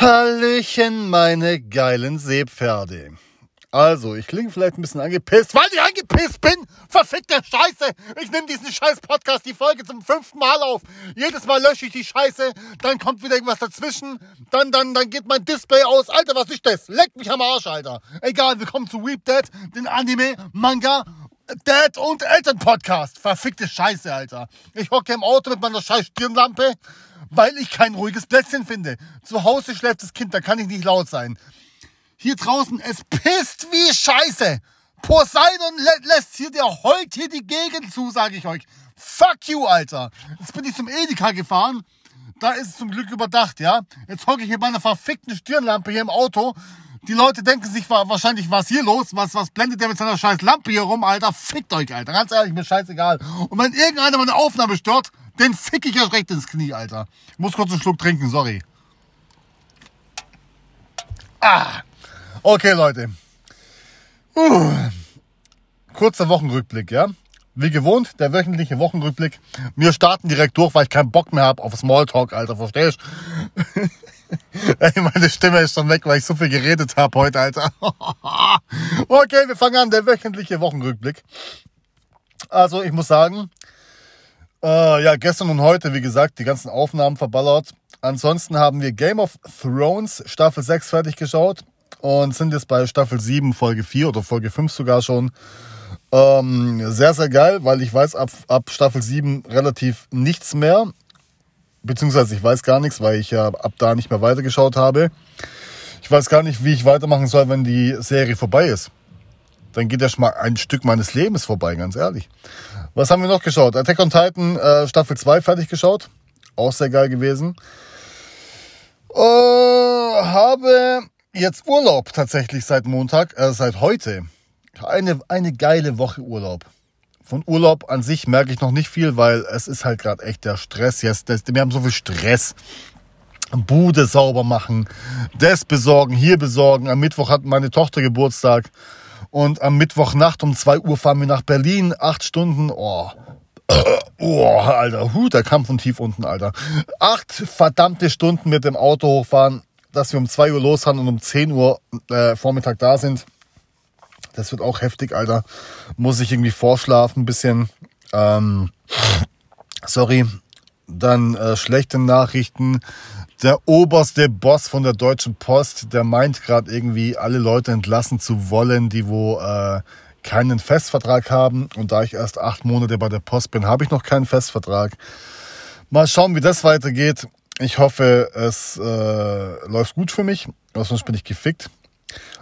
Hallöchen, meine geilen Seepferde. Also, ich klinge vielleicht ein bisschen angepisst, weil ich angepisst bin. Verfickte Scheiße. Ich nehme diesen scheiß Podcast, die Folge zum fünften Mal auf. Jedes Mal lösche ich die Scheiße, dann kommt wieder irgendwas dazwischen, dann, dann, dann geht mein Display aus. Alter, was ist das? Leck mich am Arsch, Alter. Egal, wir kommen zu Weep Dead, den Anime, Manga, Dad und Eltern Podcast. Verfickte Scheiße, Alter. Ich hocke im Auto mit meiner scheiß Stirnlampe, weil ich kein ruhiges Plätzchen finde. Zu Hause schläft das Kind, da kann ich nicht laut sein. Hier draußen, es pisst wie Scheiße. Poseidon lä lässt hier, der heult hier die Gegend zu, sage ich euch. Fuck you, Alter. Jetzt bin ich zum Edeka gefahren. Da ist es zum Glück überdacht, ja. Jetzt hocke ich hier bei einer verfickten Stirnlampe hier im Auto. Die Leute denken sich wahrscheinlich, was hier los? Was, was blendet der mit seiner scheiß Lampe hier rum, Alter? Fickt euch, Alter. Ganz ehrlich, mir scheißegal. Und wenn irgendeiner meine Aufnahme stört, den fick ich erst recht ins Knie, Alter. Ich muss kurz einen Schluck trinken, sorry. Ah. Okay, Leute. Uh. Kurzer Wochenrückblick, ja? Wie gewohnt, der wöchentliche Wochenrückblick. Wir starten direkt durch, weil ich keinen Bock mehr habe auf Smalltalk, Alter, verstehst Ey, meine Stimme ist schon weg, weil ich so viel geredet habe heute, Alter. okay, wir fangen an, der wöchentliche Wochenrückblick. Also, ich muss sagen, äh, ja, gestern und heute, wie gesagt, die ganzen Aufnahmen verballert. Ansonsten haben wir Game of Thrones Staffel 6 fertig geschaut und sind jetzt bei Staffel 7, Folge 4 oder Folge 5 sogar schon. Ähm, sehr, sehr geil, weil ich weiß ab, ab Staffel 7 relativ nichts mehr. Beziehungsweise ich weiß gar nichts, weil ich ja ab da nicht mehr weitergeschaut habe. Ich weiß gar nicht, wie ich weitermachen soll, wenn die Serie vorbei ist. Dann geht ja schon mal ein Stück meines Lebens vorbei, ganz ehrlich. Was haben wir noch geschaut? Attack on Titan äh, Staffel 2 fertig geschaut. Auch sehr geil gewesen. Äh, habe jetzt Urlaub tatsächlich seit Montag, äh, seit heute. Eine, eine geile Woche Urlaub. Von Urlaub an sich merke ich noch nicht viel, weil es ist halt gerade echt der Stress jetzt. Wir haben so viel Stress. Bude sauber machen, das besorgen, hier besorgen. Am Mittwoch hat meine Tochter Geburtstag und am Mittwochnacht um 2 Uhr fahren wir nach Berlin. Acht Stunden. Oh, oh Alter, Hut, der kam von tief unten, Alter. Acht verdammte Stunden mit dem Auto hochfahren dass wir um 2 Uhr losfahren und um 10 Uhr äh, Vormittag da sind. Das wird auch heftig, Alter. Muss ich irgendwie vorschlafen, ein bisschen. Ähm, sorry. Dann äh, schlechte Nachrichten. Der oberste Boss von der Deutschen Post, der meint gerade irgendwie, alle Leute entlassen zu wollen, die wo äh, keinen Festvertrag haben. Und da ich erst acht Monate bei der Post bin, habe ich noch keinen Festvertrag. Mal schauen, wie das weitergeht. Ich hoffe, es äh, läuft gut für mich, sonst bin ich gefickt.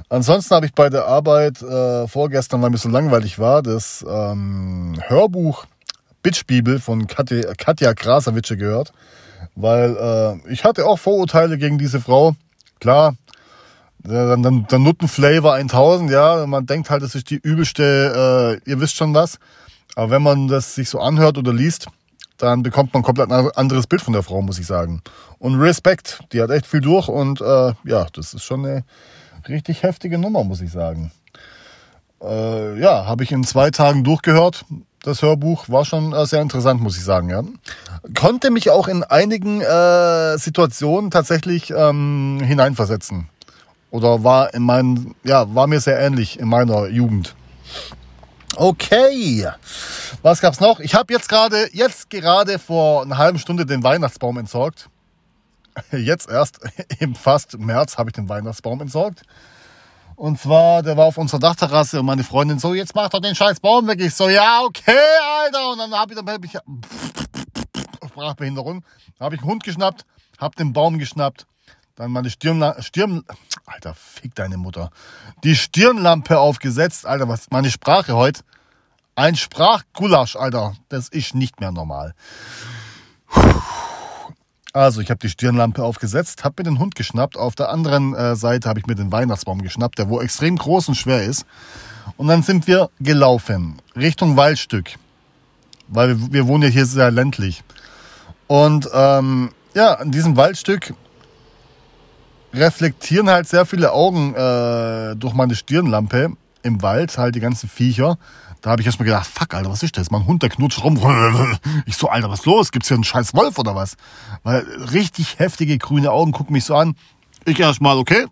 Ansonsten habe ich bei der Arbeit äh, vorgestern, weil mir so langweilig war, das ähm, Hörbuch Bitchbibel von Katja, Katja Krasavitsche gehört, weil äh, ich hatte auch Vorurteile gegen diese Frau. Klar, der, der, der Nuttenflavor 1000, ja, man denkt halt, das ist die übelste, äh, ihr wisst schon was. Aber wenn man das sich so anhört oder liest, dann bekommt man komplett ein anderes Bild von der Frau, muss ich sagen. Und Respekt, die hat echt viel durch und äh, ja, das ist schon eine richtig heftige Nummer, muss ich sagen. Äh, ja, habe ich in zwei Tagen durchgehört. Das Hörbuch war schon äh, sehr interessant, muss ich sagen. Ja. Konnte mich auch in einigen äh, Situationen tatsächlich ähm, hineinversetzen. Oder war in meinen, ja, war mir sehr ähnlich in meiner Jugend. Okay, was gab's noch? Ich habe jetzt gerade, jetzt gerade vor einer halben Stunde den Weihnachtsbaum entsorgt. Jetzt erst im fast März habe ich den Weihnachtsbaum entsorgt. Und zwar, der war auf unserer Dachterrasse und meine Freundin so, jetzt mach doch den scheiß Baum weg. Ich so, ja, okay, Alter. Und dann habe ich, dann hab ich Sprachbehinderung, habe ich einen Hund geschnappt, habe den Baum geschnappt, dann meine Stirn, Stirn, Alter, fick deine Mutter. Die Stirnlampe aufgesetzt, Alter, was meine Sprache heute? Ein Sprachgulasch, Alter, das ist nicht mehr normal. Also, ich habe die Stirnlampe aufgesetzt, habe mir den Hund geschnappt. Auf der anderen äh, Seite habe ich mir den Weihnachtsbaum geschnappt, der wo extrem groß und schwer ist. Und dann sind wir gelaufen Richtung Waldstück, weil wir, wir wohnen ja hier sehr ländlich. Und ähm, ja, an diesem Waldstück reflektieren halt sehr viele Augen äh, durch meine Stirnlampe im Wald, halt die ganzen Viecher. Da habe ich erstmal gedacht, fuck, Alter, was ist das? Mein Hund, der knutscht rum. Ich so, Alter, was los? Gibt's hier einen scheiß Wolf oder was? Weil richtig heftige grüne Augen gucken mich so an. Ich erstmal, okay.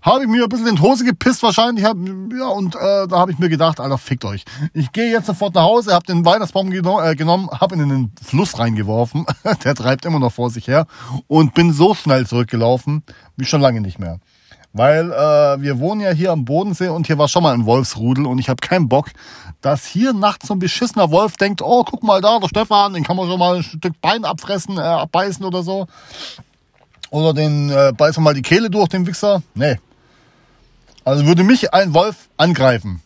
Habe ich mir ein bisschen in die Hose gepisst wahrscheinlich. Hab, ja, und äh, da habe ich mir gedacht, Alter, fickt euch. Ich gehe jetzt sofort nach Hause, habe den Weihnachtsbaum geno äh, genommen, habe ihn in den Fluss reingeworfen. Der treibt immer noch vor sich her. Und bin so schnell zurückgelaufen, wie schon lange nicht mehr. Weil äh, wir wohnen ja hier am Bodensee und hier war schon mal ein Wolfsrudel und ich habe keinen Bock, dass hier nachts so ein beschissener Wolf denkt, oh, guck mal da, der Stefan, den kann man schon mal ein Stück Bein abfressen, äh, abbeißen oder so. Oder den äh, beißen wir mal die Kehle durch, den Wichser. Nee. Also würde mich ein Wolf angreifen,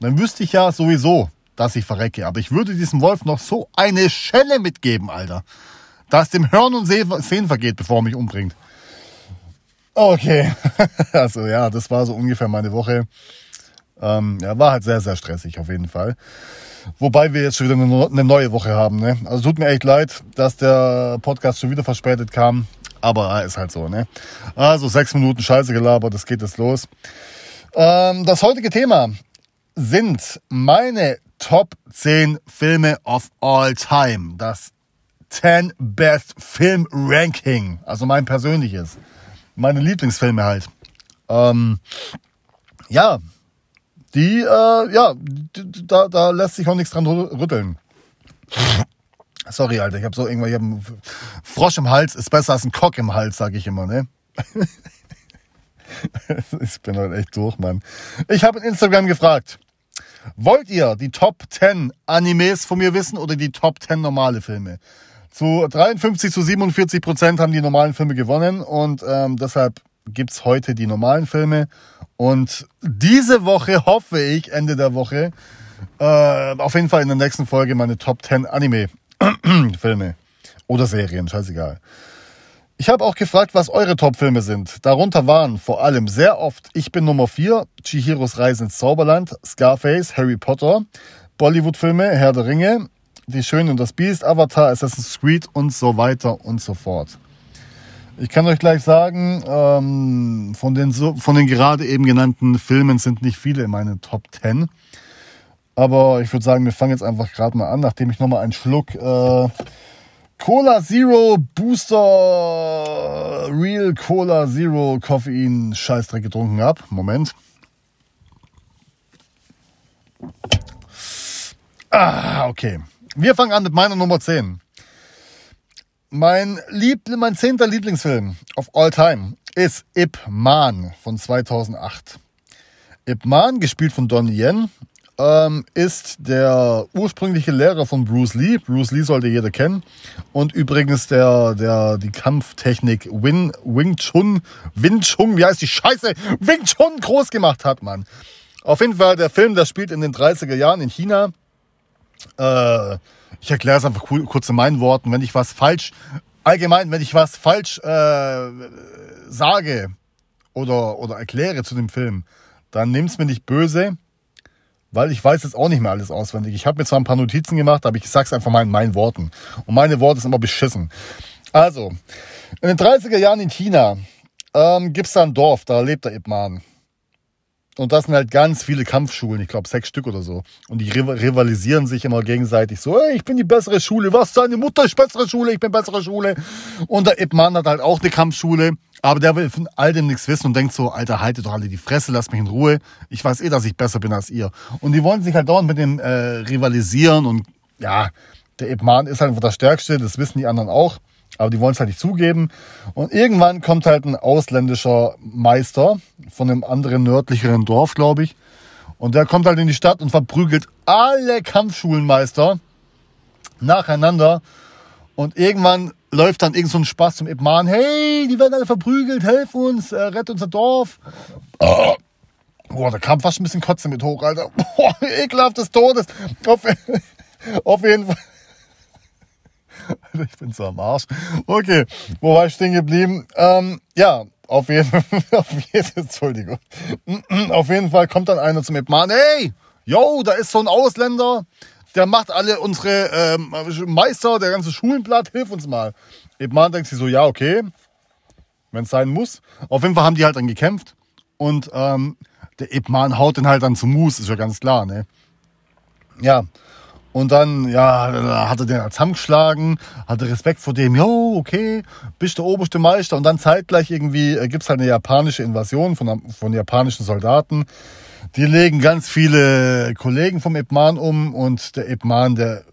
dann wüsste ich ja sowieso, dass ich verrecke. Aber ich würde diesem Wolf noch so eine Schelle mitgeben, Alter. Dass dem Hören und Sehen vergeht, bevor er mich umbringt. Okay. also ja, das war so ungefähr meine Woche. Ähm, ja, war halt sehr, sehr stressig auf jeden Fall. Wobei wir jetzt schon wieder eine neue Woche haben. Ne? Also tut mir echt leid, dass der Podcast schon wieder verspätet kam. Aber ist halt so. Ne? Also sechs Minuten Scheiße gelabert, das geht jetzt los. Ähm, das heutige Thema sind meine Top 10 Filme of all time. Das 10 Best Film Ranking. Also mein persönliches. Meine Lieblingsfilme halt. Ähm, ja, die, äh, ja, da, da lässt sich auch nichts dran rütteln. Sorry, Alter, ich habe so irgendwann, ich hab einen Frosch im Hals ist besser als ein Cock im Hals, sage ich immer, ne? ich bin halt echt durch, Mann. Ich habe in Instagram gefragt, wollt ihr die Top 10 Animes von mir wissen oder die Top 10 normale Filme? Zu 53 zu 47 Prozent haben die normalen Filme gewonnen und ähm, deshalb gibt's heute die normalen Filme. Und diese Woche hoffe ich, Ende der Woche, äh, auf jeden Fall in der nächsten Folge meine Top 10 Anime-Filme oder Serien, scheißegal. Ich habe auch gefragt, was eure Top-Filme sind. Darunter waren vor allem sehr oft Ich bin Nummer 4, Chihiros Reise ins Zauberland, Scarface, Harry Potter, Bollywood-Filme, Herr der Ringe, Die Schöne und das Biest, Avatar, Assassin's Creed und so weiter und so fort. Ich kann euch gleich sagen, ähm, von, den von den gerade eben genannten Filmen sind nicht viele in meinen Top 10. Aber ich würde sagen, wir fangen jetzt einfach gerade mal an, nachdem ich nochmal einen Schluck äh, Cola Zero Booster Real Cola Zero Koffein Scheißdreck getrunken habe. Moment. Ah, okay. Wir fangen an mit meiner Nummer 10. Mein, Lieb mein zehnter Lieblingsfilm of all time ist Ip Man von 2008. Ip Man, gespielt von Donnie Yen, ähm, ist der ursprüngliche Lehrer von Bruce Lee. Bruce Lee sollte jeder kennen. Und übrigens der, der, die Kampftechnik Wing, Wing Chun, Wing Chun, wie heißt die Scheiße? Wing Chun groß gemacht hat, man. Auf jeden Fall, der Film, der spielt in den 30er Jahren in China. Äh, ich erkläre es einfach kurz in meinen Worten. Wenn ich was falsch, allgemein, wenn ich was falsch äh, sage oder, oder erkläre zu dem Film, dann nimm's mir nicht böse weil ich weiß jetzt auch nicht mehr alles auswendig. Ich habe mir zwar ein paar Notizen gemacht, aber ich sag's einfach mal in meinen Worten. Und meine Worte sind immer beschissen. Also, in den 30er Jahren in China ähm, gibt's da ein Dorf, da lebt der Ip Man. Und das sind halt ganz viele Kampfschulen, ich glaube sechs Stück oder so. Und die rivalisieren sich immer gegenseitig so, hey, ich bin die bessere Schule, was, deine Mutter ist bessere Schule, ich bin bessere Schule. Und der Ip Man hat halt auch eine Kampfschule, aber der will von all dem nichts wissen und denkt so, Alter, haltet doch alle die Fresse, lasst mich in Ruhe. Ich weiß eh, dass ich besser bin als ihr. Und die wollen sich halt dauernd mit dem äh, rivalisieren und ja, der Ip Man ist halt einfach der Stärkste, das wissen die anderen auch. Aber die wollen es halt nicht zugeben. Und irgendwann kommt halt ein ausländischer Meister von einem anderen nördlicheren Dorf, glaube ich. Und der kommt halt in die Stadt und verprügelt alle Kampfschulenmeister nacheinander. Und irgendwann läuft dann irgend so ein Spaß zum Ibman. Hey, die werden alle verprügelt, helf uns, äh, rett unser Dorf. Oh. Da kam fast ein bisschen Kotze mit hoch, Alter. Boah, ekelhaft des Todes. Auf, auf jeden Fall. ich bin so am Arsch. Okay, wo war ich stehen geblieben? Ähm, ja, auf jeden Fall, auf jeden, Entschuldigung. Auf jeden Fall kommt dann einer zum Epman, hey, yo, da ist so ein Ausländer, der macht alle unsere ähm, Meister, der ganze Schulenblatt, hilf uns mal. Epman denkt sich so, ja, okay, wenn es sein muss. Auf jeden Fall haben die halt dann gekämpft und ähm, der Epman haut den halt dann zum Mus, ist ja ganz klar, ne? Ja, Und dann, ja, hat er den zusammengeschlagen, hatte Respekt vor dem, jo, okay, bist der oberste Meister. Und dann zeitgleich irgendwie äh, gibt's halt eine japanische Invasion von, von japanischen Soldaten. Die legen ganz viele Kollegen vom Ipman um und der Ipman, der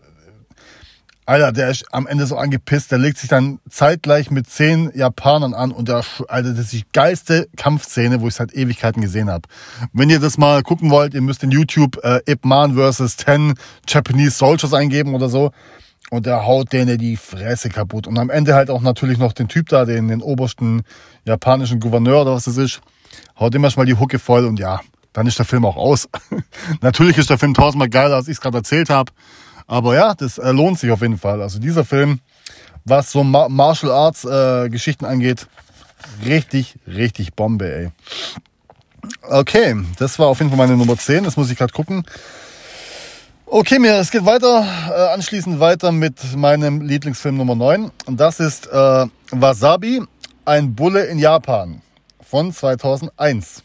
Alter, der ist am Ende so angepisst, der legt sich dann zeitgleich mit zehn Japanern an und der, Alter, das ist die geilste Kampfszene, wo ich seit Ewigkeiten gesehen habe. Wenn ihr das mal gucken wollt, ihr müsst in YouTube äh, Ip Man vs. 10 Japanese Soldiers eingeben oder so. Und der haut denen die Fresse kaputt. Und am Ende halt auch natürlich noch den Typ da, den, den obersten japanischen Gouverneur oder was das ist. Haut immer mal die Hucke voll und ja, dann ist der Film auch aus. natürlich ist der Film tausendmal geiler, als ich es gerade erzählt habe. Aber ja, das äh, lohnt sich auf jeden Fall. Also dieser Film, was so Ma Martial Arts äh, Geschichten angeht, richtig, richtig Bombe, ey. Okay, das war auf jeden Fall meine Nummer 10. Das muss ich gerade gucken. Okay, mir, es geht weiter, äh, anschließend weiter mit meinem Lieblingsfilm Nummer 9. Und das ist äh, Wasabi, ein Bulle in Japan von 2001.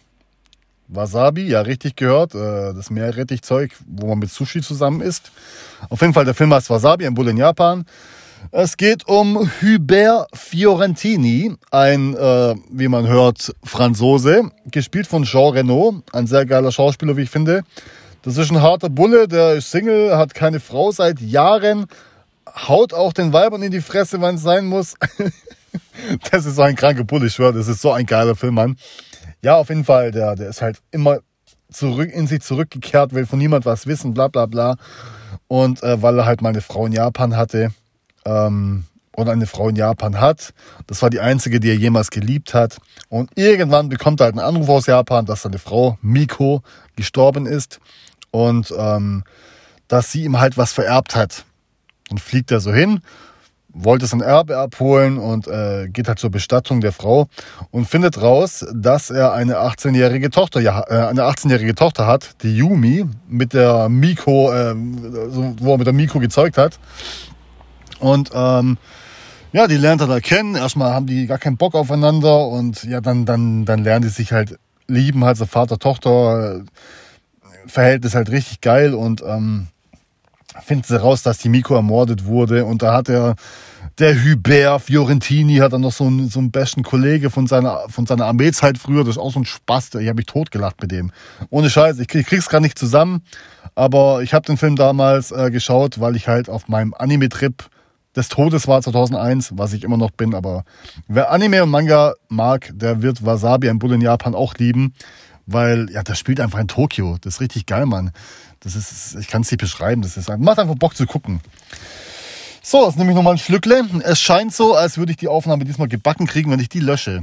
Wasabi, ja richtig gehört, äh, das Meerrettichzeug, wo man mit Sushi zusammen isst. Auf jeden Fall, der Film heißt Wasabi, ein Bull in Japan. Es geht um Hubert Fiorentini, ein, äh, wie man hört, Franzose, gespielt von Jean Reno, ein sehr geiler Schauspieler, wie ich finde. Das ist ein harter Bulle, der ist Single, hat keine Frau seit Jahren, haut auch den Weibern in die Fresse, wenn es sein muss. das ist so ein kranker Bulle, ich schwöre, das ist so ein geiler Film, Mann. Ja, auf jeden Fall, der, der ist halt immer zurück in sich zurückgekehrt, will von niemand was wissen, bla bla bla. Und äh, weil er halt mal eine Frau in Japan hatte, ähm, oder eine Frau in Japan hat. Das war die einzige, die er jemals geliebt hat. Und irgendwann bekommt er halt einen Anruf aus Japan, dass seine Frau Miko gestorben ist und ähm, dass sie ihm halt was vererbt hat. Dann fliegt er so hin wollte sein Erbe abholen und äh, geht halt zur Bestattung der Frau und findet raus, dass er eine 18-jährige Tochter, ja, äh, eine 18-jährige Tochter hat, die Yumi, mit der Miko, äh, wo er mit der Miko gezeugt hat. Und ähm, ja, die lernt er da kennen. Erstmal haben die gar keinen Bock aufeinander und ja, dann, dann, dann lernen die sich halt lieben, halt so Vater-Tochter. Verhältnis halt richtig geil und ähm, finden sie raus, dass die Miko ermordet wurde. Und da hat er, der Hubert Fiorentini hat dann noch so einen, so einen besten Kollege von seiner, von seiner Armeezeit früher. Das ist auch so ein Spaß. Ich habe mich totgelacht mit dem. Ohne Scheiß. Ich, ich krieg's gar nicht zusammen. Aber ich habe den Film damals äh, geschaut, weil ich halt auf meinem Anime-Trip des Todes war 2001, was ich immer noch bin. Aber wer Anime und Manga mag, der wird Wasabi, ein Bull in Japan, auch lieben. Weil, ja, das spielt einfach in Tokio. Das ist richtig geil, Mann. Das ist, ich kann es nicht beschreiben. Das ist, macht einfach Bock zu gucken. So, jetzt nehme ich nochmal ein Schlückle. Es scheint so, als würde ich die Aufnahme diesmal gebacken kriegen, wenn ich die lösche.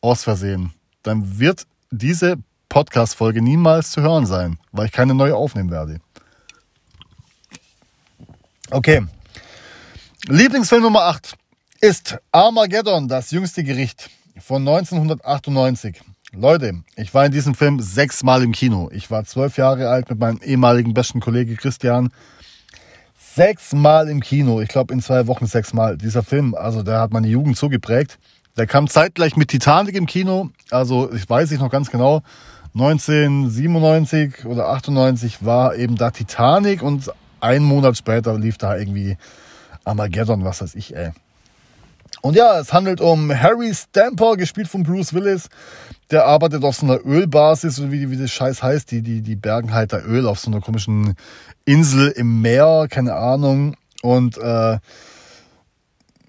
Aus Versehen. Dann wird diese Podcast-Folge niemals zu hören sein, weil ich keine neue aufnehmen werde. Okay. Lieblingsfilm Nummer 8 ist Armageddon, das jüngste Gericht von 1998. Leute, ich war in diesem Film sechsmal im Kino. Ich war zwölf Jahre alt mit meinem ehemaligen besten Kollege Christian. Sechsmal im Kino. Ich glaube in zwei Wochen sechsmal. Dieser Film, also der hat meine Jugend so geprägt. Der kam zeitgleich mit Titanic im Kino. Also ich weiß ich noch ganz genau. 1997 oder 98 war eben da Titanic und einen Monat später lief da irgendwie Armageddon, was weiß ich, ey. Und ja, es handelt um Harry Stamper, gespielt von Bruce Willis. Der arbeitet auf so einer Ölbasis, wie, wie das Scheiß heißt. Die, die, die bergen halt da Öl auf so einer komischen Insel im Meer, keine Ahnung. Und äh,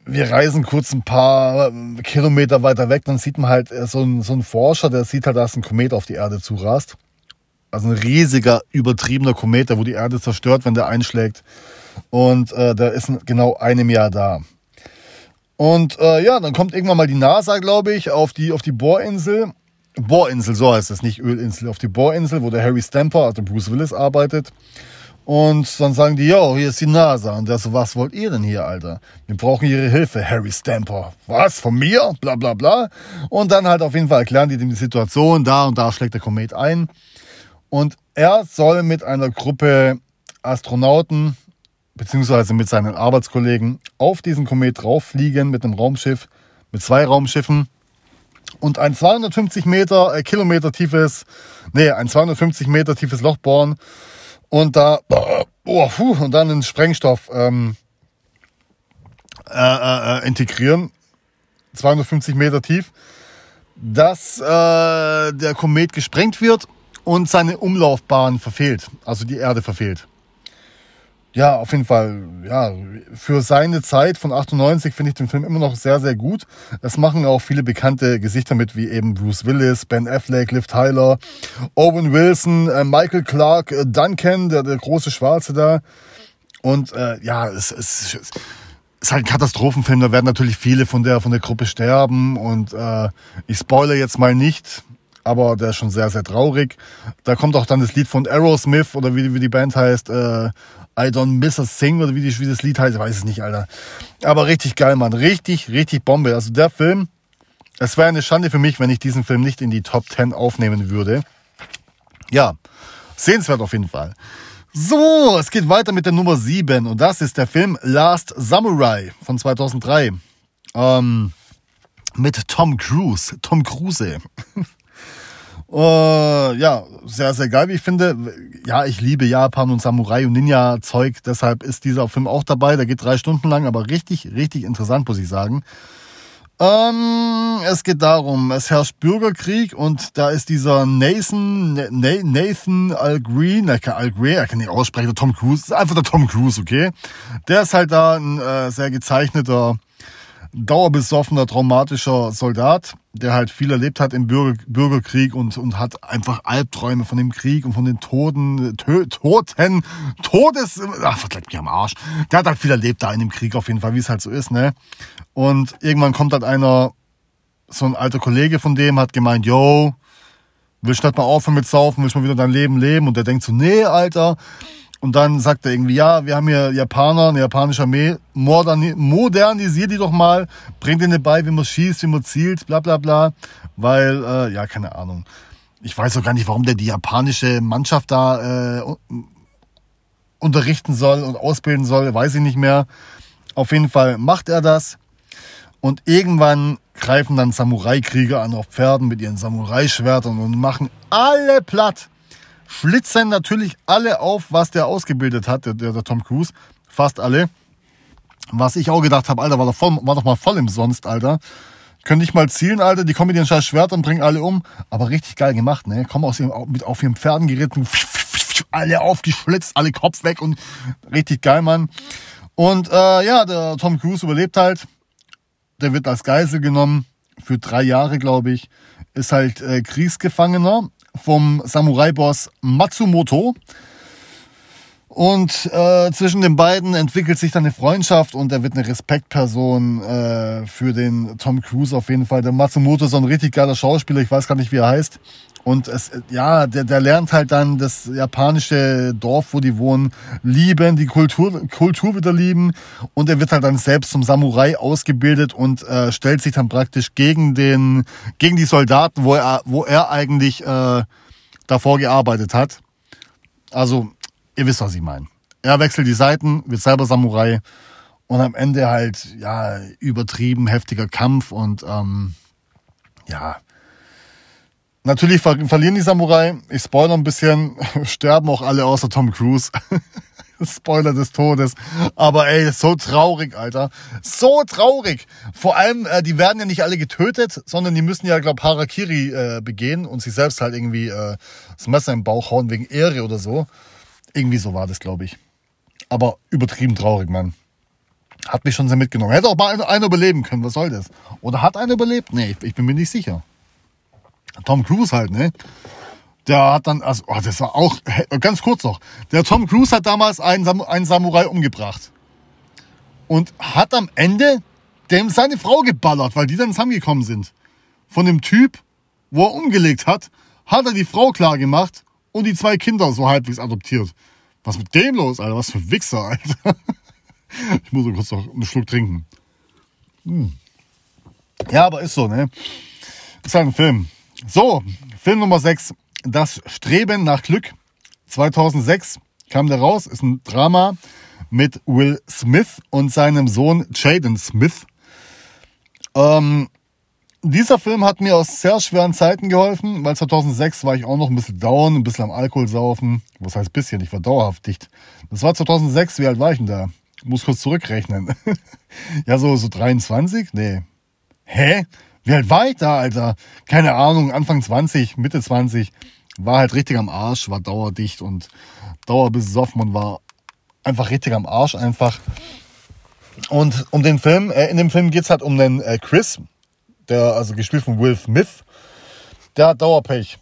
wir reisen kurz ein paar Kilometer weiter weg, dann sieht man halt so ein, so ein Forscher, der sieht halt, dass ein Komet auf die Erde zurast. Also ein riesiger, übertriebener Komet, der wo die Erde zerstört, wenn der einschlägt. Und äh, der ist genau einem Jahr da. Und äh, ja, dann kommt irgendwann mal die NASA, glaube ich, auf die, auf die Bohrinsel. Bohrinsel, so heißt es, nicht Ölinsel, auf die Bohrinsel, wo der Harry Stamper, also Bruce Willis, arbeitet. Und dann sagen die, yo, hier ist die NASA. Und der so, was wollt ihr denn hier, Alter? Wir brauchen ihre Hilfe, Harry Stamper. Was, von mir? Bla bla bla. Und dann halt auf jeden Fall erklären die dem die Situation, da und da schlägt der Komet ein. Und er soll mit einer Gruppe Astronauten beziehungsweise mit seinen Arbeitskollegen auf diesen Komet drauffliegen mit einem Raumschiff, mit zwei Raumschiffen und ein 250 Meter, äh, Kilometer tiefes, nee, ein 250 Meter tiefes Loch bohren und da oh, puh, und dann einen Sprengstoff ähm, äh, äh, äh integrieren, 250 Meter tief, dass äh, der Komet gesprengt wird und seine Umlaufbahn verfehlt, also die Erde verfehlt. Ja, auf jeden Fall, ja, für seine Zeit von 98 finde ich den Film immer noch sehr, sehr gut. Das machen auch viele bekannte Gesichter mit, wie eben Bruce Willis, Ben Affleck, Liv Tyler, Owen Wilson, äh, Michael Clark, äh, Duncan, der, der große Schwarze da. Und äh, ja, es, es, es ist halt ein Katastrophenfilm. Da werden natürlich viele von der, von der Gruppe sterben. Und äh, ich spoilere jetzt mal nicht, aber der ist schon sehr, sehr traurig. Da kommt auch dann das Lied von Aerosmith oder wie, wie die Band heißt, äh, I Don't Miss a Thing oder wie, die, wie das Lied heißt, ich weiß es nicht, Alter. Aber richtig geil, Mann. Richtig, richtig Bombe. Also der Film, es wäre eine Schande für mich, wenn ich diesen Film nicht in die Top 10 aufnehmen würde. Ja, sehenswert auf jeden Fall. So, es geht weiter mit der Nummer 7 und das ist der Film Last Samurai von 2003. Ähm, mit Tom Cruise. Tom Cruise. Uh, ja, sehr, sehr geil, wie ich finde. Ja, ich liebe Japan und Samurai und Ninja-Zeug, deshalb ist dieser Film auch dabei. Der geht drei Stunden lang, aber richtig, richtig interessant, muss ich sagen. Ähm, es geht darum, es herrscht Bürgerkrieg und da ist dieser Nathan, Nathan Al Green, kann Al Green, er kann nicht aussprechen, der Tom Cruise, ist einfach der Tom Cruise, okay? Der ist halt da ein äh, sehr gezeichneter dauerbesoffener, traumatischer Soldat, der halt viel erlebt hat im Bürger, Bürgerkrieg und, und hat einfach Albträume von dem Krieg und von den Toten, Tö, Toten, Todes, ach, verkleibt mich am Arsch. Der hat halt viel erlebt da in dem Krieg auf jeden Fall, wie es halt so ist, ne? Und irgendwann kommt halt einer, so ein alter Kollege von dem, hat gemeint, yo, willst du nicht mal aufhören mit Saufen, willst du mal wieder dein Leben leben? Und der denkt so, nee, Alter, und dann sagt er irgendwie, ja, wir haben hier Japaner, eine japanische Armee, modernisier die doch mal, bringt denen bei, wie man schießt, wie man zielt, bla bla bla. Weil, äh, ja, keine Ahnung. Ich weiß auch gar nicht, warum der die japanische Mannschaft da äh, unterrichten soll und ausbilden soll, weiß ich nicht mehr. Auf jeden Fall macht er das. Und irgendwann greifen dann Samurai-Krieger an auf Pferden mit ihren Samurai-Schwertern und machen alle platt flitzen natürlich alle auf, was der ausgebildet hat, der, der, der Tom Cruise. Fast alle. Was ich auch gedacht habe, Alter, war doch, voll, war doch mal voll im Sonst, Alter. Können nicht mal zielen, Alter. Die kommen mit ihren scheiß und bringen alle um. Aber richtig geil gemacht, ne? Kommen aus ihrem, mit auf ihren Pferden geritten. Alle aufgeschlitzt, alle Kopf weg und richtig geil, Mann. Und äh, ja, der Tom Cruise überlebt halt. Der wird als Geisel genommen. Für drei Jahre, glaube ich. Ist halt äh, Kriegsgefangener vom Samurai-Boss Matsumoto. Und äh, zwischen den beiden entwickelt sich dann eine Freundschaft und er wird eine Respektperson äh, für den Tom Cruise auf jeden Fall. Der Matsumoto ist so ein richtig geiler Schauspieler, ich weiß gar nicht, wie er heißt. Und es, ja, der, der lernt halt dann das japanische Dorf, wo die wohnen, lieben, die Kultur, Kultur wieder lieben. Und er wird halt dann selbst zum Samurai ausgebildet und äh, stellt sich dann praktisch gegen den, gegen die Soldaten, wo er, wo er eigentlich äh, davor gearbeitet hat. Also, ihr wisst, was ich meine. Er wechselt die Seiten, wird selber Samurai und am Ende halt, ja, übertrieben heftiger Kampf und ähm, ja, Natürlich ver verlieren die Samurai. Ich spoilere ein bisschen. Sterben auch alle außer Tom Cruise. Spoiler des Todes. Aber ey, so traurig, Alter. So traurig. Vor allem, äh, die werden ja nicht alle getötet, sondern die müssen ja, glaub, Harakiri äh, begehen und sich selbst halt irgendwie äh, das Messer im Bauch hauen wegen Ehre oder so. Irgendwie so war das, glaube ich. Aber übertrieben traurig, Mann. Hat mich schon sehr mitgenommen. Hätte auch mal einer überleben können, was soll das? Oder hat einer überlebt? Nee, ich bin mir nicht sicher. Tom Cruise halt, ne? Der hat dann, also, oh, das war auch, ganz kurz noch. Der Tom Cruise hat damals einen, Sam einen Samurai umgebracht. Und hat am Ende dem seine Frau geballert, weil die dann zusammengekommen sind. Von dem Typ, wo er umgelegt hat, hat er die Frau klar gemacht und die zwei Kinder so halbwegs adoptiert. Was mit dem los, Alter? Was für Wichser, Alter. Ich muss so kurz noch einen Schluck trinken. Hm. Ja, aber ist so, ne? Ist halt ein Film. So, Film Nummer 6. Das Streben nach Glück. 2006 kam der raus. Ist ein Drama mit Will Smith und seinem Sohn Jaden Smith. Ähm, dieser Film hat mir aus sehr schweren Zeiten geholfen, weil 2006 war ich auch noch ein bisschen down, ein bisschen am Alkohol saufen. Was heißt bisschen? Ich war dauerhaft dicht. Das war 2006. Wie alt war ich denn da? Muss kurz zurückrechnen. ja, so, so 23? Nee. Hä? Wie alt war ich da, Alter? Keine Ahnung, Anfang 20, Mitte 20. War halt richtig am Arsch, war dauerdicht und dauerbesoffen und war einfach richtig am Arsch einfach. Und um den Film, äh, in dem Film geht's halt um den äh, Chris, der, also gespielt von Will Smith, der hat Dauerpech.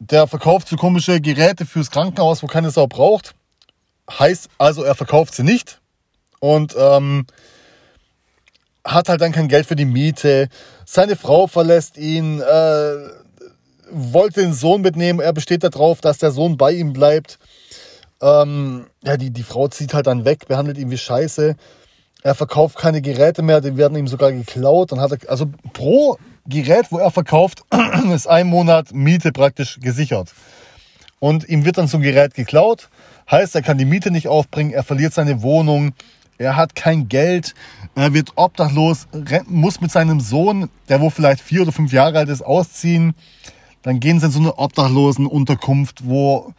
Der verkauft so komische Geräte fürs Krankenhaus, wo keine Sau braucht. Heißt also, er verkauft sie nicht und ähm, hat halt dann kein Geld für die Miete. Seine Frau verlässt ihn, äh, wollte den Sohn mitnehmen. Er besteht darauf, dass der Sohn bei ihm bleibt. Ähm, ja, die, die Frau zieht halt dann weg, behandelt ihn wie Scheiße. Er verkauft keine Geräte mehr, die werden ihm sogar geklaut. Dann hat er, also pro Gerät, wo er verkauft, ist ein Monat Miete praktisch gesichert. Und ihm wird dann so ein Gerät geklaut. Heißt, er kann die Miete nicht aufbringen, er verliert seine Wohnung, er hat kein Geld, er wird obdachlos, muss mit seinem Sohn, der wo vielleicht vier oder fünf Jahre alt ist, ausziehen. Dann gehen sie in so eine Obdachlosenunterkunft, wo,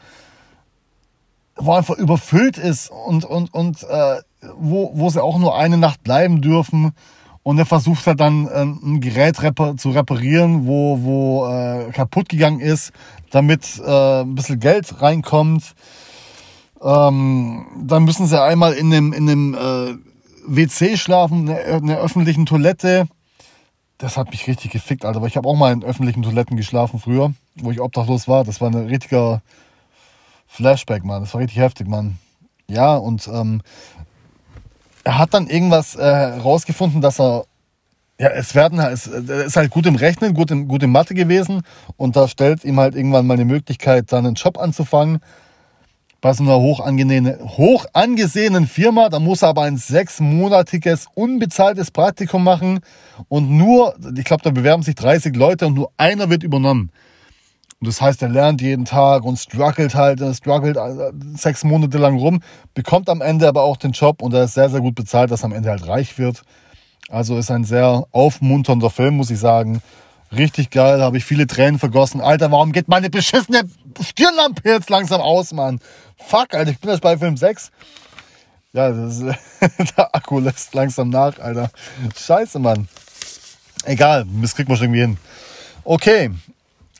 wo einfach überfüllt ist und, und, und äh, wo, wo sie auch nur eine Nacht bleiben dürfen. Und er versucht halt dann äh, ein Gerät repar zu reparieren, wo, wo äh, kaputt gegangen ist, damit äh, ein bisschen Geld reinkommt. Ähm, dann müssen sie einmal in dem, in dem äh, WC schlafen, in der öffentlichen Toilette. Das hat mich richtig gefickt, Alter. Aber ich habe auch mal in öffentlichen Toiletten geschlafen früher, wo ich obdachlos war. Das war ein richtiger Flashback, Mann. Das war richtig heftig, Mann. Ja, und ähm, er hat dann irgendwas äh, rausgefunden, dass er ja, es werden es ist halt gut im Rechnen, gut im, gut im Mathe gewesen und da stellt ihm halt irgendwann mal eine Möglichkeit, dann einen Job anzufangen bei so einer hoch, hoch angesehenen Firma. Da muss er aber ein sechsmonatiges unbezahltes Praktikum machen und nur, ich glaube, da bewerben sich 30 Leute und nur einer wird übernommen. Und das heißt, er lernt jeden Tag und struggelt halt, er struggelt äh, sechs Monate lang rum, bekommt am Ende aber auch den Job und er ist sehr, sehr gut bezahlt, dass er am Ende halt reich wird. Also ist ein sehr aufmunternder Film, muss ich sagen. Richtig geil, habe ich viele Tränen vergossen. Alter, warum geht meine beschissene Stirnlampe jetzt langsam aus, Mann? Fuck, Alter, ich bin jetzt bei Film 6. Ja, das der Akku lässt langsam nach, Alter. Scheiße, Mann. Egal, das kriegt man schon irgendwie hin. Okay,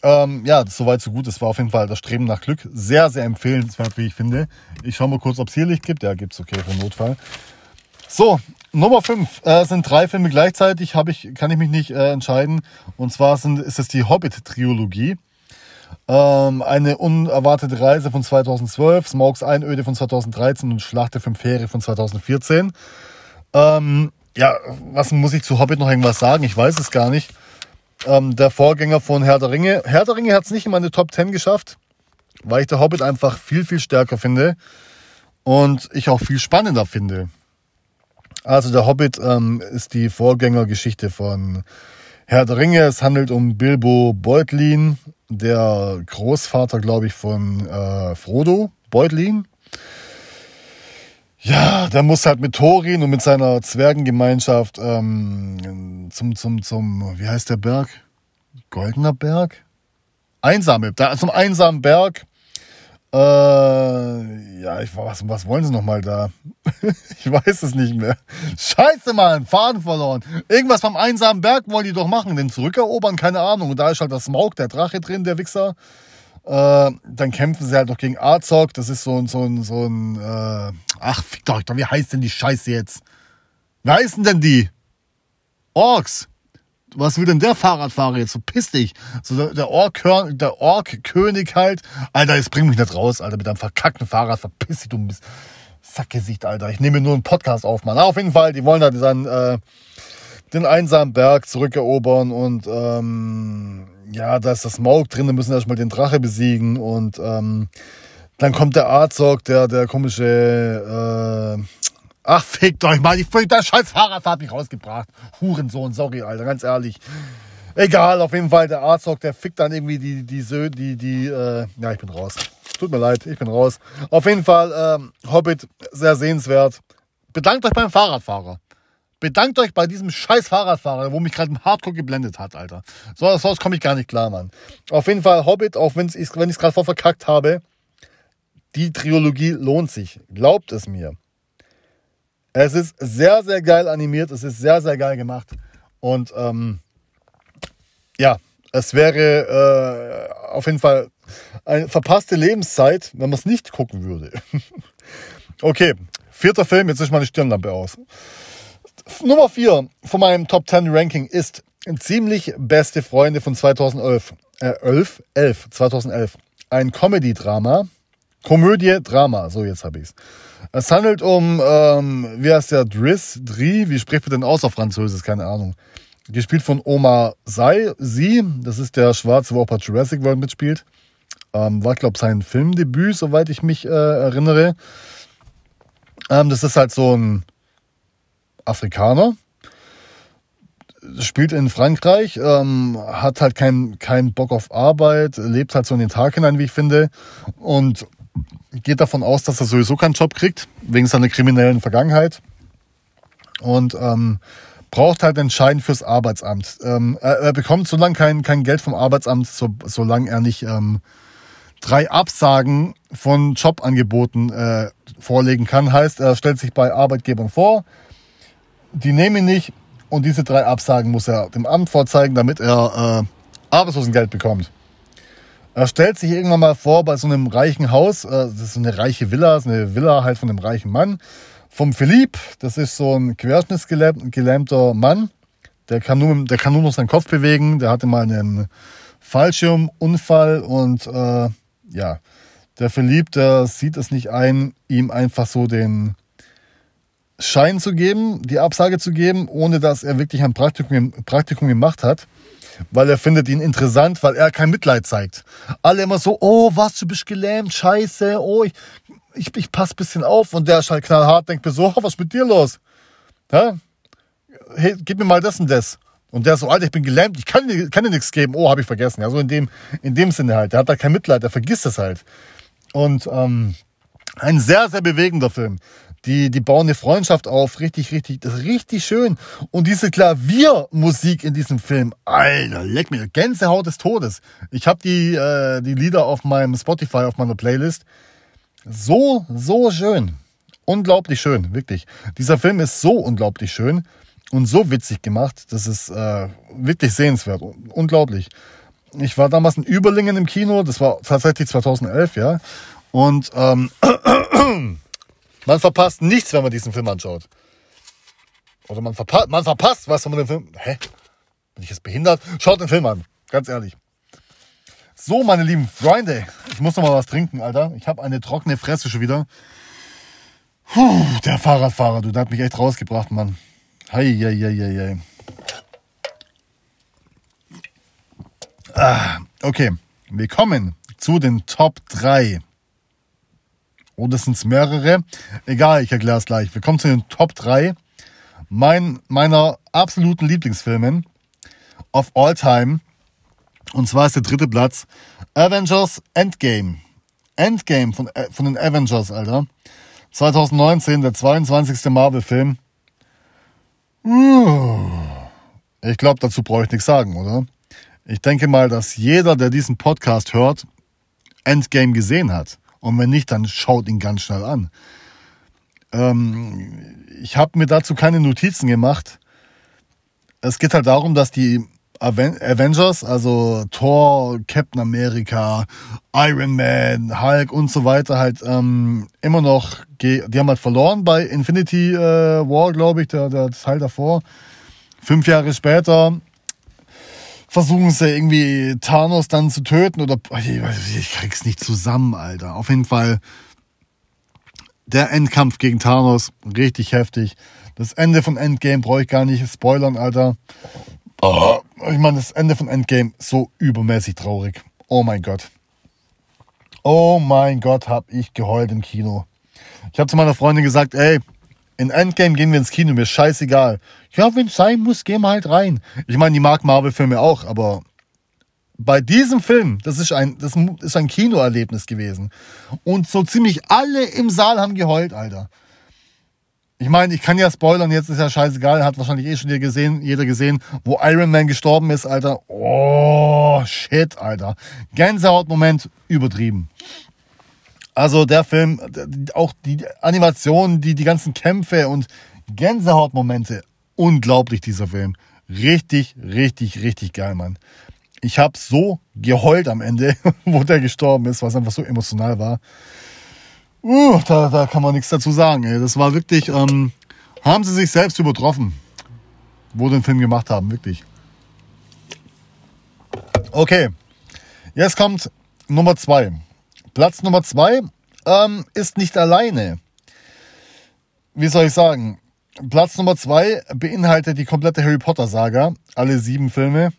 ähm, ja, soweit so gut. Das war auf jeden Fall das Streben nach Glück. Sehr, sehr empfehlenswert, wie ich finde. Ich schaue mal kurz, ob es hier Licht gibt. Ja, gibt es, okay, für Notfall. So, Nummer 5 äh, sind drei Filme gleichzeitig, hab ich, kann ich mich nicht äh, entscheiden. Und zwar sind, ist es die Hobbit-Triologie. Ähm, eine unerwartete Reise von 2012, Smokes Einöde von 2013 und Schlacht der Fünf Heere von 2014. Ähm, ja, was muss ich zu Hobbit noch irgendwas sagen? Ich weiß es gar nicht ähm, der Vorgänger von Herr der Ringe. Herr der Ringe hat es nicht in meine Top 10 geschafft, weil ich der Hobbit einfach viel, viel stärker finde und ich auch viel spannender finde. Also der Hobbit ähm, ist die Vorgängergeschichte von Herr der Ringe. Es handelt um Bilbo Beutlin, der Großvater, glaube ich, von äh, Frodo Beutlin. Ja, der muss halt mit Thorin und mit seiner Zwergengemeinschaft ähm, zum, zum, zum, wie heißt der Berg? Goldener Berg? Einsame, da, zum einsamen Berg. Äh, ja, ich, was, was wollen sie nochmal da? ich weiß es nicht mehr. Scheiße, Mann, Faden verloren. Irgendwas vom einsamen Berg wollen die doch machen, den zurückerobern, keine Ahnung. Und da ist halt das Smaug, der Drache drin, der Wichser. Äh, dann kämpfen sie halt noch gegen Azog. Das ist so ein, so ein, so ein, äh, ach, fick doch, wie heißt denn die Scheiße jetzt? Wie heißen denn die? Orks. Was will denn der Fahrradfahrer jetzt? So piss dich. So der, der Ork, der Ork-König halt. Alter, jetzt bring mich nicht raus, Alter, mit deinem verkackten Fahrrad. Verpiss dich, du Mist. Sackgesicht, Alter. Ich nehme nur einen Podcast auf, Mann. auf jeden Fall, die wollen da diesen, äh, den einsamen Berg zurückerobern und ähm, ja, da ist das Smoke drin, da müssen erstmal den Drache besiegen und ähm, dann kommt der Arzog, der, der komische, äh, ach, fickt euch mal, ich, der scheiß Fahrrad hat mich rausgebracht. Hurensohn, sorry, Alter, ganz ehrlich. Egal, auf jeden Fall, der Arzog, der fickt dann irgendwie die, die, die, die, die äh, ja, ich bin raus. Tut mir leid, ich bin raus. Auf jeden Fall, ähm, Hobbit, sehr sehenswert. Bedankt euch beim Fahrradfahrer. Bedankt euch bei diesem scheiß Fahrradfahrer, wo mich gerade im Hardcore geblendet hat, Alter. So, sonst komme ich gar nicht klar, Mann. Auf jeden Fall Hobbit, auch wenn ich es gerade vor verkackt habe. Die Trilogie lohnt sich. Glaubt es mir. Es ist sehr, sehr geil animiert. Es ist sehr, sehr geil gemacht. Und ähm, ja, es wäre äh, auf jeden Fall eine verpasste Lebenszeit, wenn man es nicht gucken würde. okay, vierter Film, jetzt ist meine Stirnlampe aus. Nummer vier von meinem Top 10 Ranking ist ziemlich beste Freunde von 2011. Äh, 11? 11, 2011. Ein Comedy-Drama. Komödie, Drama, so jetzt habe ich's. Es handelt um, ähm, wie heißt der, Driss, Dri, wie spricht man denn aus auf Französisch, keine Ahnung. Gespielt von Oma Sai, sie, das ist der Schwarze, wo auch bei Jurassic World mitspielt. Ähm, war, glaube ich, sein Filmdebüt, soweit ich mich äh, erinnere. Ähm, das ist halt so ein Afrikaner, spielt in Frankreich, ähm, hat halt keinen kein Bock auf Arbeit, lebt halt so in den Tag hinein, wie ich finde, und geht davon aus, dass er sowieso keinen Job kriegt, wegen seiner kriminellen Vergangenheit. Und ähm, braucht halt entscheidend fürs Arbeitsamt. Ähm, er, er, bekommt so lange kein, kein Geld vom Arbeitsamt, so, solange er nicht ähm, drei Absagen von Jobangeboten äh, vorlegen kann. Heißt, er stellt sich bei Arbeitgebern vor, die nehmen ihn nicht und diese drei Absagen muss er dem Amt vorzeigen, damit er äh, Arbeitslosengeld bekommt. Er stellt sich irgendwann mal vor bei so einem reichen Haus, äh, das ist eine reiche Villa, das ist eine Villa halt von einem reichen Mann, vom Philipp, das ist so ein querschnittsgelähmter Mann, der kann, nur, der kann nur noch seinen Kopf bewegen, der hatte mal einen Fallschirmunfall und äh, ja, der Philipp, der sieht es nicht ein, ihm einfach so den Schein zu geben, die Absage zu geben, ohne dass er wirklich ein Praktikum, Praktikum gemacht hat weil er findet ihn interessant, weil er kein Mitleid zeigt. Alle immer so, oh, was, du bist gelähmt, scheiße, oh, ich, ich, ich pass bisschen auf. Und der ist halt knallhart, denkt mir so, was ist mit dir los? Ja? Hey, gib mir mal das und das. Und der ist so, Alter, ich bin gelähmt, ich kann, kann dir nichts geben. Oh, habe ich vergessen. Ja, so in dem, in dem Sinne halt. Der hat da kein Mitleid, der vergisst es halt. Und ähm, ein sehr, sehr bewegender Film. Die, die bauen eine Freundschaft auf, richtig, richtig, das ist richtig schön. Und diese Klaviermusik in diesem Film, Alter, leck mir, Gänsehaut des Todes. Ich habe die, äh, die Lieder auf meinem Spotify, auf meiner Playlist. So, so schön. Unglaublich schön, wirklich. Dieser Film ist so unglaublich schön und so witzig gemacht. Das ist äh, wirklich sehenswert. Unglaublich. Ich war damals in Überlingen im Kino, das war tatsächlich 2011, ja. Und ähm, Man verpasst nichts, wenn man diesen Film anschaut. Oder man, verpa man verpasst was, wenn man den Film. Hä? Bin ich jetzt behindert? Schaut den Film an. Ganz ehrlich. So, meine lieben Freunde. Ich muss noch mal was trinken, Alter. Ich habe eine trockene Fresse schon wieder. Puh, der Fahrradfahrer, du, der hat mich echt rausgebracht, Mann. Hei, hei, hei, hei. Ah, okay, wir kommen zu den Top 3. Oder sind es mehrere? Egal, ich erkläre es gleich. Wir kommen zu den Top 3 mein, meiner absoluten Lieblingsfilmen of all time. Und zwar ist der dritte Platz Avengers Endgame. Endgame von, äh, von den Avengers, Alter. 2019, der 22. Marvel-Film. Ich glaube, dazu brauche ich nichts sagen, oder? Ich denke mal, dass jeder, der diesen Podcast hört, Endgame gesehen hat. Und wenn nicht, dann schaut ihn ganz schnell an. Ähm, ich habe mir dazu keine Notizen gemacht. Es geht halt darum, dass die Avengers, also Thor, Captain America, Iron Man, Hulk und so weiter, halt ähm, immer noch, die haben halt verloren bei Infinity äh, War, glaube ich, der, der Teil davor. Fünf Jahre später versuchen sie irgendwie Thanos dann zu töten oder ich krieg's nicht zusammen, Alter. Auf jeden Fall der Endkampf gegen Thanos, richtig heftig. Das Ende von Endgame brauche ich gar nicht spoilern, Alter. Ich meine, das Ende von Endgame so übermäßig traurig. Oh mein Gott. Oh mein Gott, hab ich geheult im Kino. Ich habe zu meiner Freundin gesagt, ey, in Endgame gehen wir ins Kino, mir scheißegal. Ja, wenn es sein muss, gehen wir halt rein. Ich meine, die mag Marvel-Filme auch, aber bei diesem Film, das ist ein, das ist ein Kinoerlebnis gewesen. Und so ziemlich alle im Saal haben geheult, Alter. Ich meine, ich kann ja spoilern, jetzt ist ja scheißegal, hat wahrscheinlich eh schon jeder gesehen, jeder gesehen, wo Iron Man gestorben ist, Alter. Oh, shit, Alter. Gänsehautmoment übertrieben. Also der Film, auch die Animationen, die, die ganzen Kämpfe und Gänsehautmomente, unglaublich dieser Film. Richtig, richtig, richtig geil, Mann. Ich habe so geheult am Ende, wo der gestorben ist, was einfach so emotional war. Uh, da, da kann man nichts dazu sagen. Ey. Das war wirklich, ähm, haben sie sich selbst übertroffen, wo den Film gemacht haben, wirklich. Okay, jetzt kommt Nummer zwei. Platz Nummer zwei ähm, ist nicht alleine. Wie soll ich sagen? Platz Nummer zwei beinhaltet die komplette Harry Potter Saga, alle sieben Filme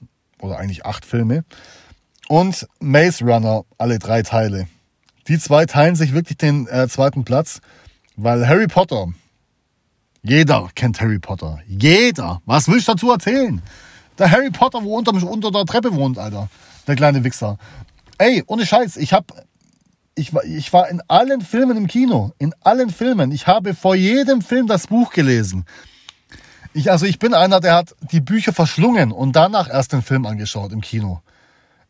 oder eigentlich acht Filme und Maze Runner, alle drei Teile. Die zwei teilen sich wirklich den äh, zweiten Platz, weil Harry Potter, jeder kennt Harry Potter. Jeder. Was willst du dazu erzählen? Der Harry Potter, wo unter, unter der Treppe wohnt, Alter. Der kleine Wichser. Ey, ohne Scheiß, ich hab, ich war, ich war in allen Filmen im Kino. In allen Filmen. Ich habe vor jedem Film das Buch gelesen. Ich, also ich bin einer, der hat die Bücher verschlungen und danach erst den Film angeschaut im Kino.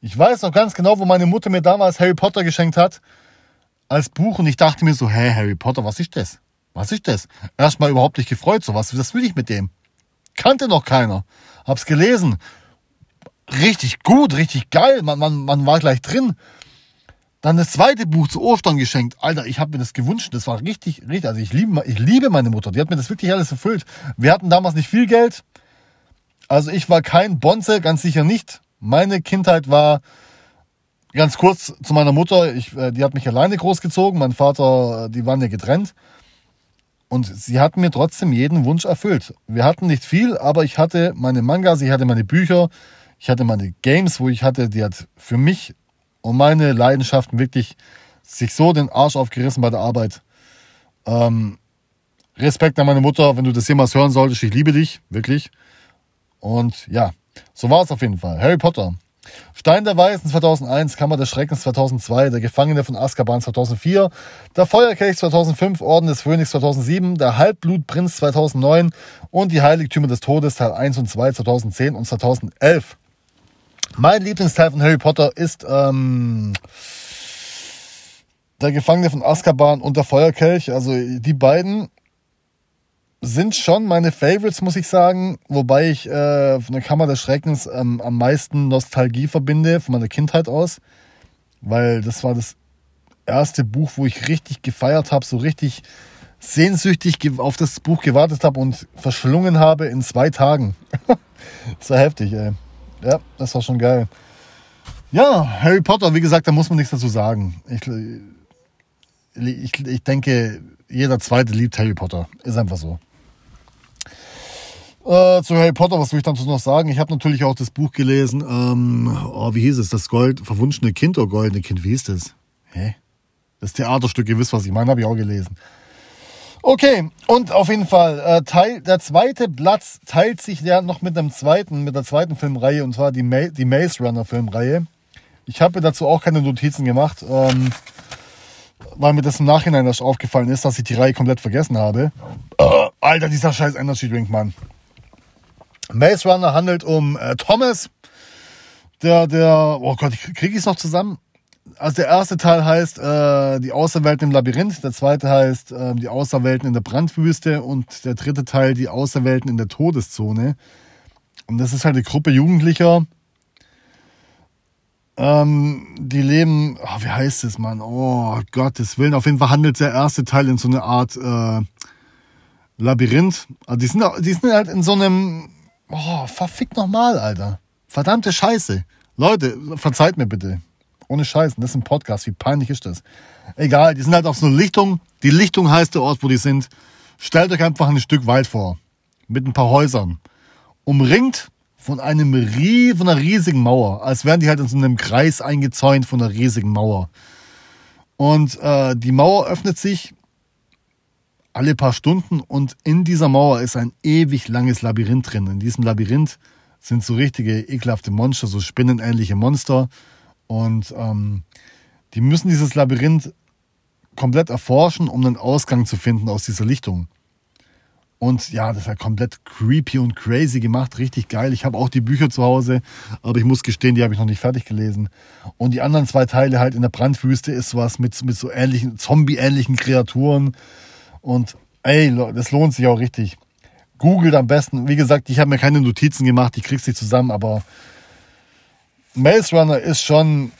Ich weiß noch ganz genau, wo meine Mutter mir damals Harry Potter geschenkt hat als Buch und ich dachte mir so, hey, Harry Potter, was ist das? Was ist das? Erstmal überhaupt nicht gefreut, so was, was will ich mit dem? Kannte noch keiner. Hab's gelesen. Richtig gut, richtig geil, man, man, man war gleich drin. Dann das zweite Buch zu Ostern geschenkt. Alter, ich habe mir das gewünscht. Das war richtig, richtig. Also ich liebe, ich liebe meine Mutter. Die hat mir das wirklich alles erfüllt. Wir hatten damals nicht viel Geld. Also ich war kein Bonze, ganz sicher nicht. Meine Kindheit war ganz kurz zu meiner Mutter. Ich, äh, die hat mich alleine großgezogen. Mein Vater, äh, die waren ja getrennt. Und sie hat mir trotzdem jeden Wunsch erfüllt. Wir hatten nicht viel, aber ich hatte meine Mangas, ich hatte meine Bücher, ich hatte meine Games, wo ich hatte, die hat für mich und meine Leidenschaften wirklich sich so den Arsch aufgerissen bei der Arbeit. Ähm, Respekt an meine Mutter, wenn du das jemals hören solltest, ich liebe dich, wirklich. Und ja, so war es auf jeden Fall. Harry Potter. Stein der Weisen 2001, Kammer des Schreckens 2002, Der Gefangene von Azkaban 2004, Der Feuerkelch 2005, Orden des Phönix 2007, Der Halbblutprinz 2009 und Die Heiligtümer des Todes Teil 1 und 2 2010 und 2011. Mein Lieblingsteil von Harry Potter ist ähm, Der Gefangene von Azkaban und Der Feuerkelch. Also die beiden sind schon meine Favorites, muss ich sagen. Wobei ich äh, von der Kammer des Schreckens ähm, am meisten Nostalgie verbinde, von meiner Kindheit aus. Weil das war das erste Buch, wo ich richtig gefeiert habe, so richtig sehnsüchtig auf das Buch gewartet habe und verschlungen habe in zwei Tagen. das war heftig, ey. Ja, das war schon geil. Ja, Harry Potter, wie gesagt, da muss man nichts dazu sagen. Ich, ich, ich denke, jeder Zweite liebt Harry Potter. Ist einfach so. Äh, zu Harry Potter, was will ich dazu noch sagen? Ich habe natürlich auch das Buch gelesen. Ähm, oh, wie hieß es? Das Gold, verwunschene Kind oder goldene Kind? Wie hieß das? Hä? Das Theaterstück, ihr wisst, was ich meine, habe ich auch gelesen. Okay, und auf jeden Fall, äh, Teil, der zweite Platz teilt sich ja noch mit dem zweiten, mit der zweiten Filmreihe, und zwar die, Ma die Maze Runner Filmreihe. Ich habe dazu auch keine Notizen gemacht, ähm, weil mir das im Nachhinein erst aufgefallen ist, dass ich die Reihe komplett vergessen habe. Äh, Alter, dieser scheiß Energy Drink, Mann. Maze Runner handelt um äh, Thomas, der, der, oh Gott, kriege ich es noch zusammen? Also der erste Teil heißt äh, die Außerwelten im Labyrinth, der zweite heißt äh, die Außerwelten in der Brandwüste und der dritte Teil die Außerwelten in der Todeszone. Und das ist halt eine Gruppe Jugendlicher, ähm, die leben, oh, wie heißt es, Mann? Oh Gottes Willen. Auf jeden Fall handelt der erste Teil in so eine Art äh, Labyrinth. Also die sind, die sind halt in so einem Oh, verfickt nochmal, Alter. Verdammte Scheiße. Leute, verzeiht mir bitte. Ohne Scheiße, das ist ein Podcast. Wie peinlich ist das? Egal, die sind halt auf so einer Lichtung. Die Lichtung heißt der Ort, wo die sind. Stellt euch einfach ein Stück weit vor. Mit ein paar Häusern. Umringt von einem von einer riesigen Mauer. Als wären die halt in so einem Kreis eingezäunt von einer riesigen Mauer. Und äh, die Mauer öffnet sich alle paar Stunden und in dieser Mauer ist ein ewig langes Labyrinth drin. In diesem Labyrinth sind so richtige ekelhafte Monster, so spinnenähnliche Monster und ähm, die müssen dieses Labyrinth komplett erforschen, um einen Ausgang zu finden aus dieser Lichtung. Und ja, das ist ja komplett creepy und crazy gemacht, richtig geil. Ich habe auch die Bücher zu Hause, aber ich muss gestehen, die habe ich noch nicht fertig gelesen. Und die anderen zwei Teile halt in der Brandwüste ist was mit, mit so ähnlichen, Zombie-ähnlichen Kreaturen. Und ey, das lohnt sich auch richtig. Googelt am besten. Wie gesagt, ich habe mir keine Notizen gemacht, ich krieg's nicht zusammen, aber Maze Runner ist schon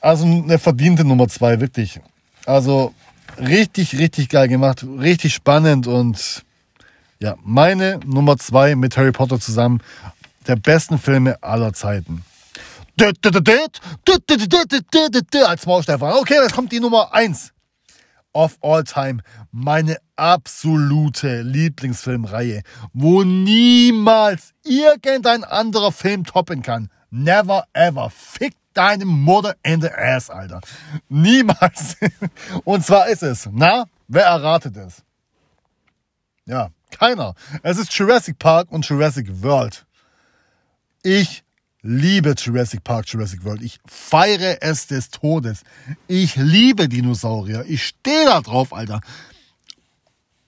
also eine verdiente Nummer zwei, wirklich. Also richtig, richtig geil gemacht, richtig spannend und ja, meine Nummer zwei mit Harry Potter zusammen der besten Filme aller Zeiten. Als Maulstefan. Okay, jetzt kommt die Nummer eins of all time. Meine absolute Lieblingsfilmreihe, wo niemals irgendein anderer Film toppen kann. Never ever. Fick deine Mutter in the ass, Alter. Niemals. Und zwar ist es, na, wer erratet es? Ja, keiner. Es ist Jurassic Park und Jurassic World. Ich liebe Jurassic Park, Jurassic World. Ich feiere es des Todes. Ich liebe Dinosaurier. Ich stehe da drauf, Alter.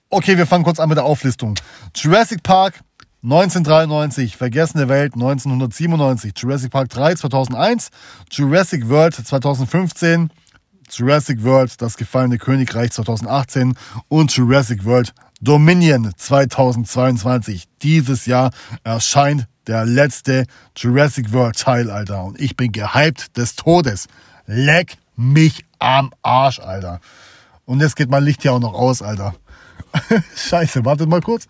Okay, wir fangen kurz an mit der Auflistung. Jurassic Park 1993, Vergessene Welt 1997, Jurassic Park 3 2001, Jurassic World 2015, Jurassic World Das gefallene Königreich 2018 und Jurassic World Dominion 2022. Dieses Jahr erscheint der letzte Jurassic World Teil, Alter. Und ich bin gehypt des Todes. Leck mich am Arsch, Alter. Und jetzt geht mein Licht hier auch noch aus, Alter. Scheiße, wartet mal kurz.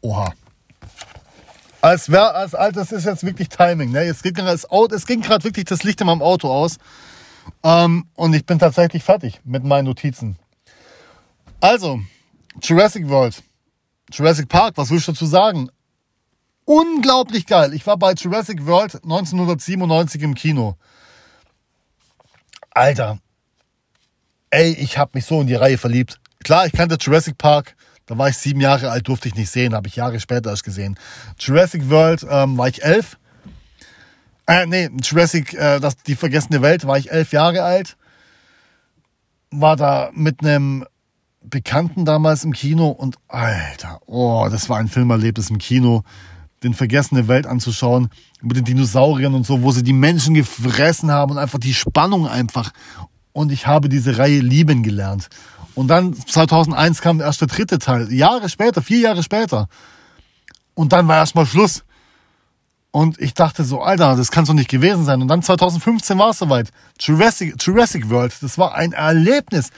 Oha. Als wäre, als, als das ist jetzt wirklich Timing. Ne? Es, geht es ging gerade wirklich das Licht in meinem Auto aus. Ähm, und ich bin tatsächlich fertig mit meinen Notizen. Also, Jurassic World. Jurassic Park, was willst du dazu sagen? Unglaublich geil. Ich war bei Jurassic World 1997 im Kino. Alter. Ey, ich habe mich so in die Reihe verliebt. Klar, ich kannte Jurassic Park. Da war ich sieben Jahre alt, durfte ich nicht sehen, habe ich Jahre später erst gesehen. Jurassic World ähm, war ich elf. Äh, nee, Jurassic, äh, das, die vergessene Welt, war ich elf Jahre alt. War da mit einem Bekannten damals im Kino und Alter, oh, das war ein Filmerlebnis im Kino, den vergessene Welt anzuschauen, mit den Dinosauriern und so, wo sie die Menschen gefressen haben und einfach die Spannung einfach. Und ich habe diese Reihe lieben gelernt. Und dann 2001 kam erst der dritte Teil, Jahre später, vier Jahre später. Und dann war erstmal Schluss. Und ich dachte so, Alter, das kann doch nicht gewesen sein. Und dann 2015 war es soweit. Jurassic, Jurassic World, das war ein Erlebnis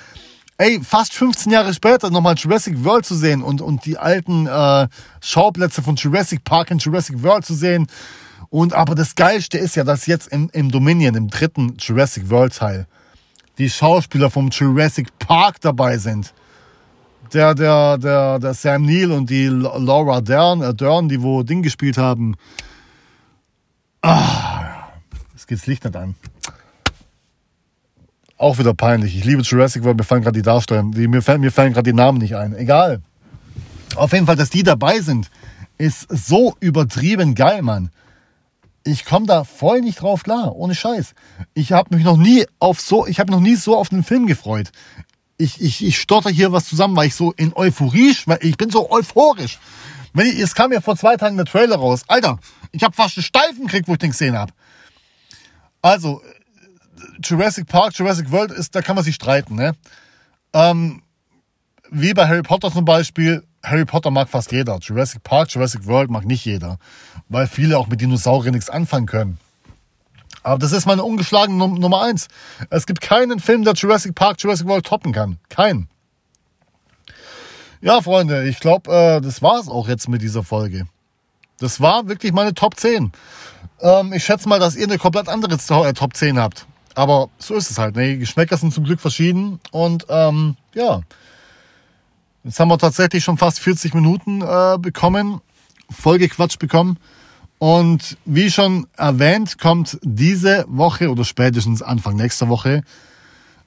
ey, fast 15 Jahre später nochmal Jurassic World zu sehen und, und die alten äh, Schauplätze von Jurassic Park und Jurassic World zu sehen. Und aber das Geilste ist ja, dass jetzt im, im Dominion, im dritten Jurassic World Teil, die Schauspieler vom Jurassic Park dabei sind. Der, der, der, der Sam Neill und die Laura Dern, äh Dern, die wo Ding gespielt haben. Ah, jetzt geht's Licht nicht an. Auch wieder peinlich. Ich liebe Jurassic World, mir fallen gerade die Darsteller, die, mir fallen, mir fallen gerade die Namen nicht ein. Egal. Auf jeden Fall, dass die dabei sind, ist so übertrieben geil, Mann. Ich komme da voll nicht drauf klar, ohne Scheiß. Ich habe mich noch nie auf so, ich habe noch nie so auf den Film gefreut. Ich, ich, ich stotter hier was zusammen, weil ich so in Euphorie, weil ich bin so euphorisch. Wenn ich, es kam ja vor zwei Tagen der Trailer raus. Alter, ich habe fast einen Steifen gekriegt, wo ich den gesehen habe. Also, Jurassic Park, Jurassic World ist, da kann man sich streiten, ne? Ähm, wie bei Harry Potter zum Beispiel, Harry Potter mag fast jeder. Jurassic Park, Jurassic World mag nicht jeder. Weil viele auch mit Dinosauriern nichts anfangen können. Aber das ist meine ungeschlagene Nummer eins. Es gibt keinen Film, der Jurassic Park, Jurassic World toppen kann. Keinen. Ja, Freunde, ich glaube, äh, das war's auch jetzt mit dieser Folge. Das war wirklich meine Top 10. Ähm, ich schätze mal, dass ihr eine komplett andere äh, Top 10 habt. Aber so ist es halt. Ne? Die Geschmäcker sind zum Glück verschieden. Und ähm, ja, jetzt haben wir tatsächlich schon fast 40 Minuten äh, bekommen, vollgequatscht bekommen. Und wie schon erwähnt, kommt diese Woche oder spätestens Anfang nächster Woche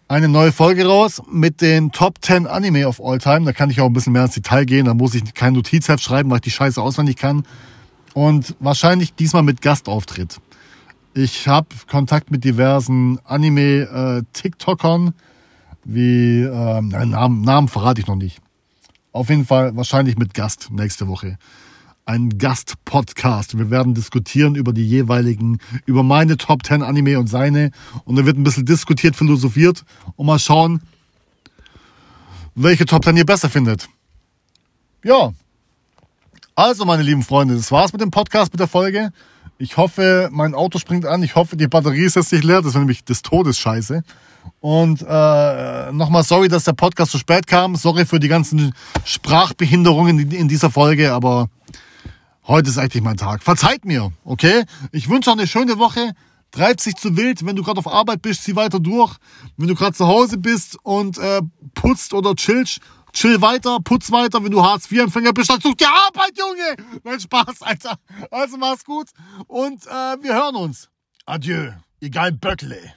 eine neue Folge raus mit den Top 10 Anime of All Time. Da kann ich auch ein bisschen mehr ins Detail gehen. Da muss ich kein Notizheft schreiben, weil ich die Scheiße auswendig kann. Und wahrscheinlich diesmal mit Gastauftritt. Ich habe Kontakt mit diversen Anime-TikTokern, äh, wie, ähm, Namen, Namen verrate ich noch nicht. Auf jeden Fall wahrscheinlich mit Gast nächste Woche. Ein Gast-Podcast. Wir werden diskutieren über die jeweiligen, über meine Top 10 Anime und seine. Und da wird ein bisschen diskutiert, philosophiert und mal schauen, welche Top 10 ihr besser findet. Ja. Also, meine lieben Freunde, das war's mit dem Podcast, mit der Folge. Ich hoffe, mein Auto springt an. Ich hoffe, die Batterie ist jetzt nicht leer. Das wäre nämlich des Todes scheiße. Und äh, nochmal sorry, dass der Podcast so spät kam. Sorry für die ganzen Sprachbehinderungen in, dieser Folge, aber heute ist eigentlich mein Tag. Verzeiht mir, okay? Ich wünsche auch eine schöne Woche. Treibt sich zu wild. Wenn du gerade auf Arbeit bist, zieh weiter durch. Wenn du gerade zu Hause bist und äh, putzt oder chillst, chill weiter, putz weiter. Wenn du Hartz-IV-Empfänger bist, dann such dir Arbeit, Junge. Nein, Spaß, Alter. Also mach's gut und äh, wir hören uns. Adieu, geilen Böckle.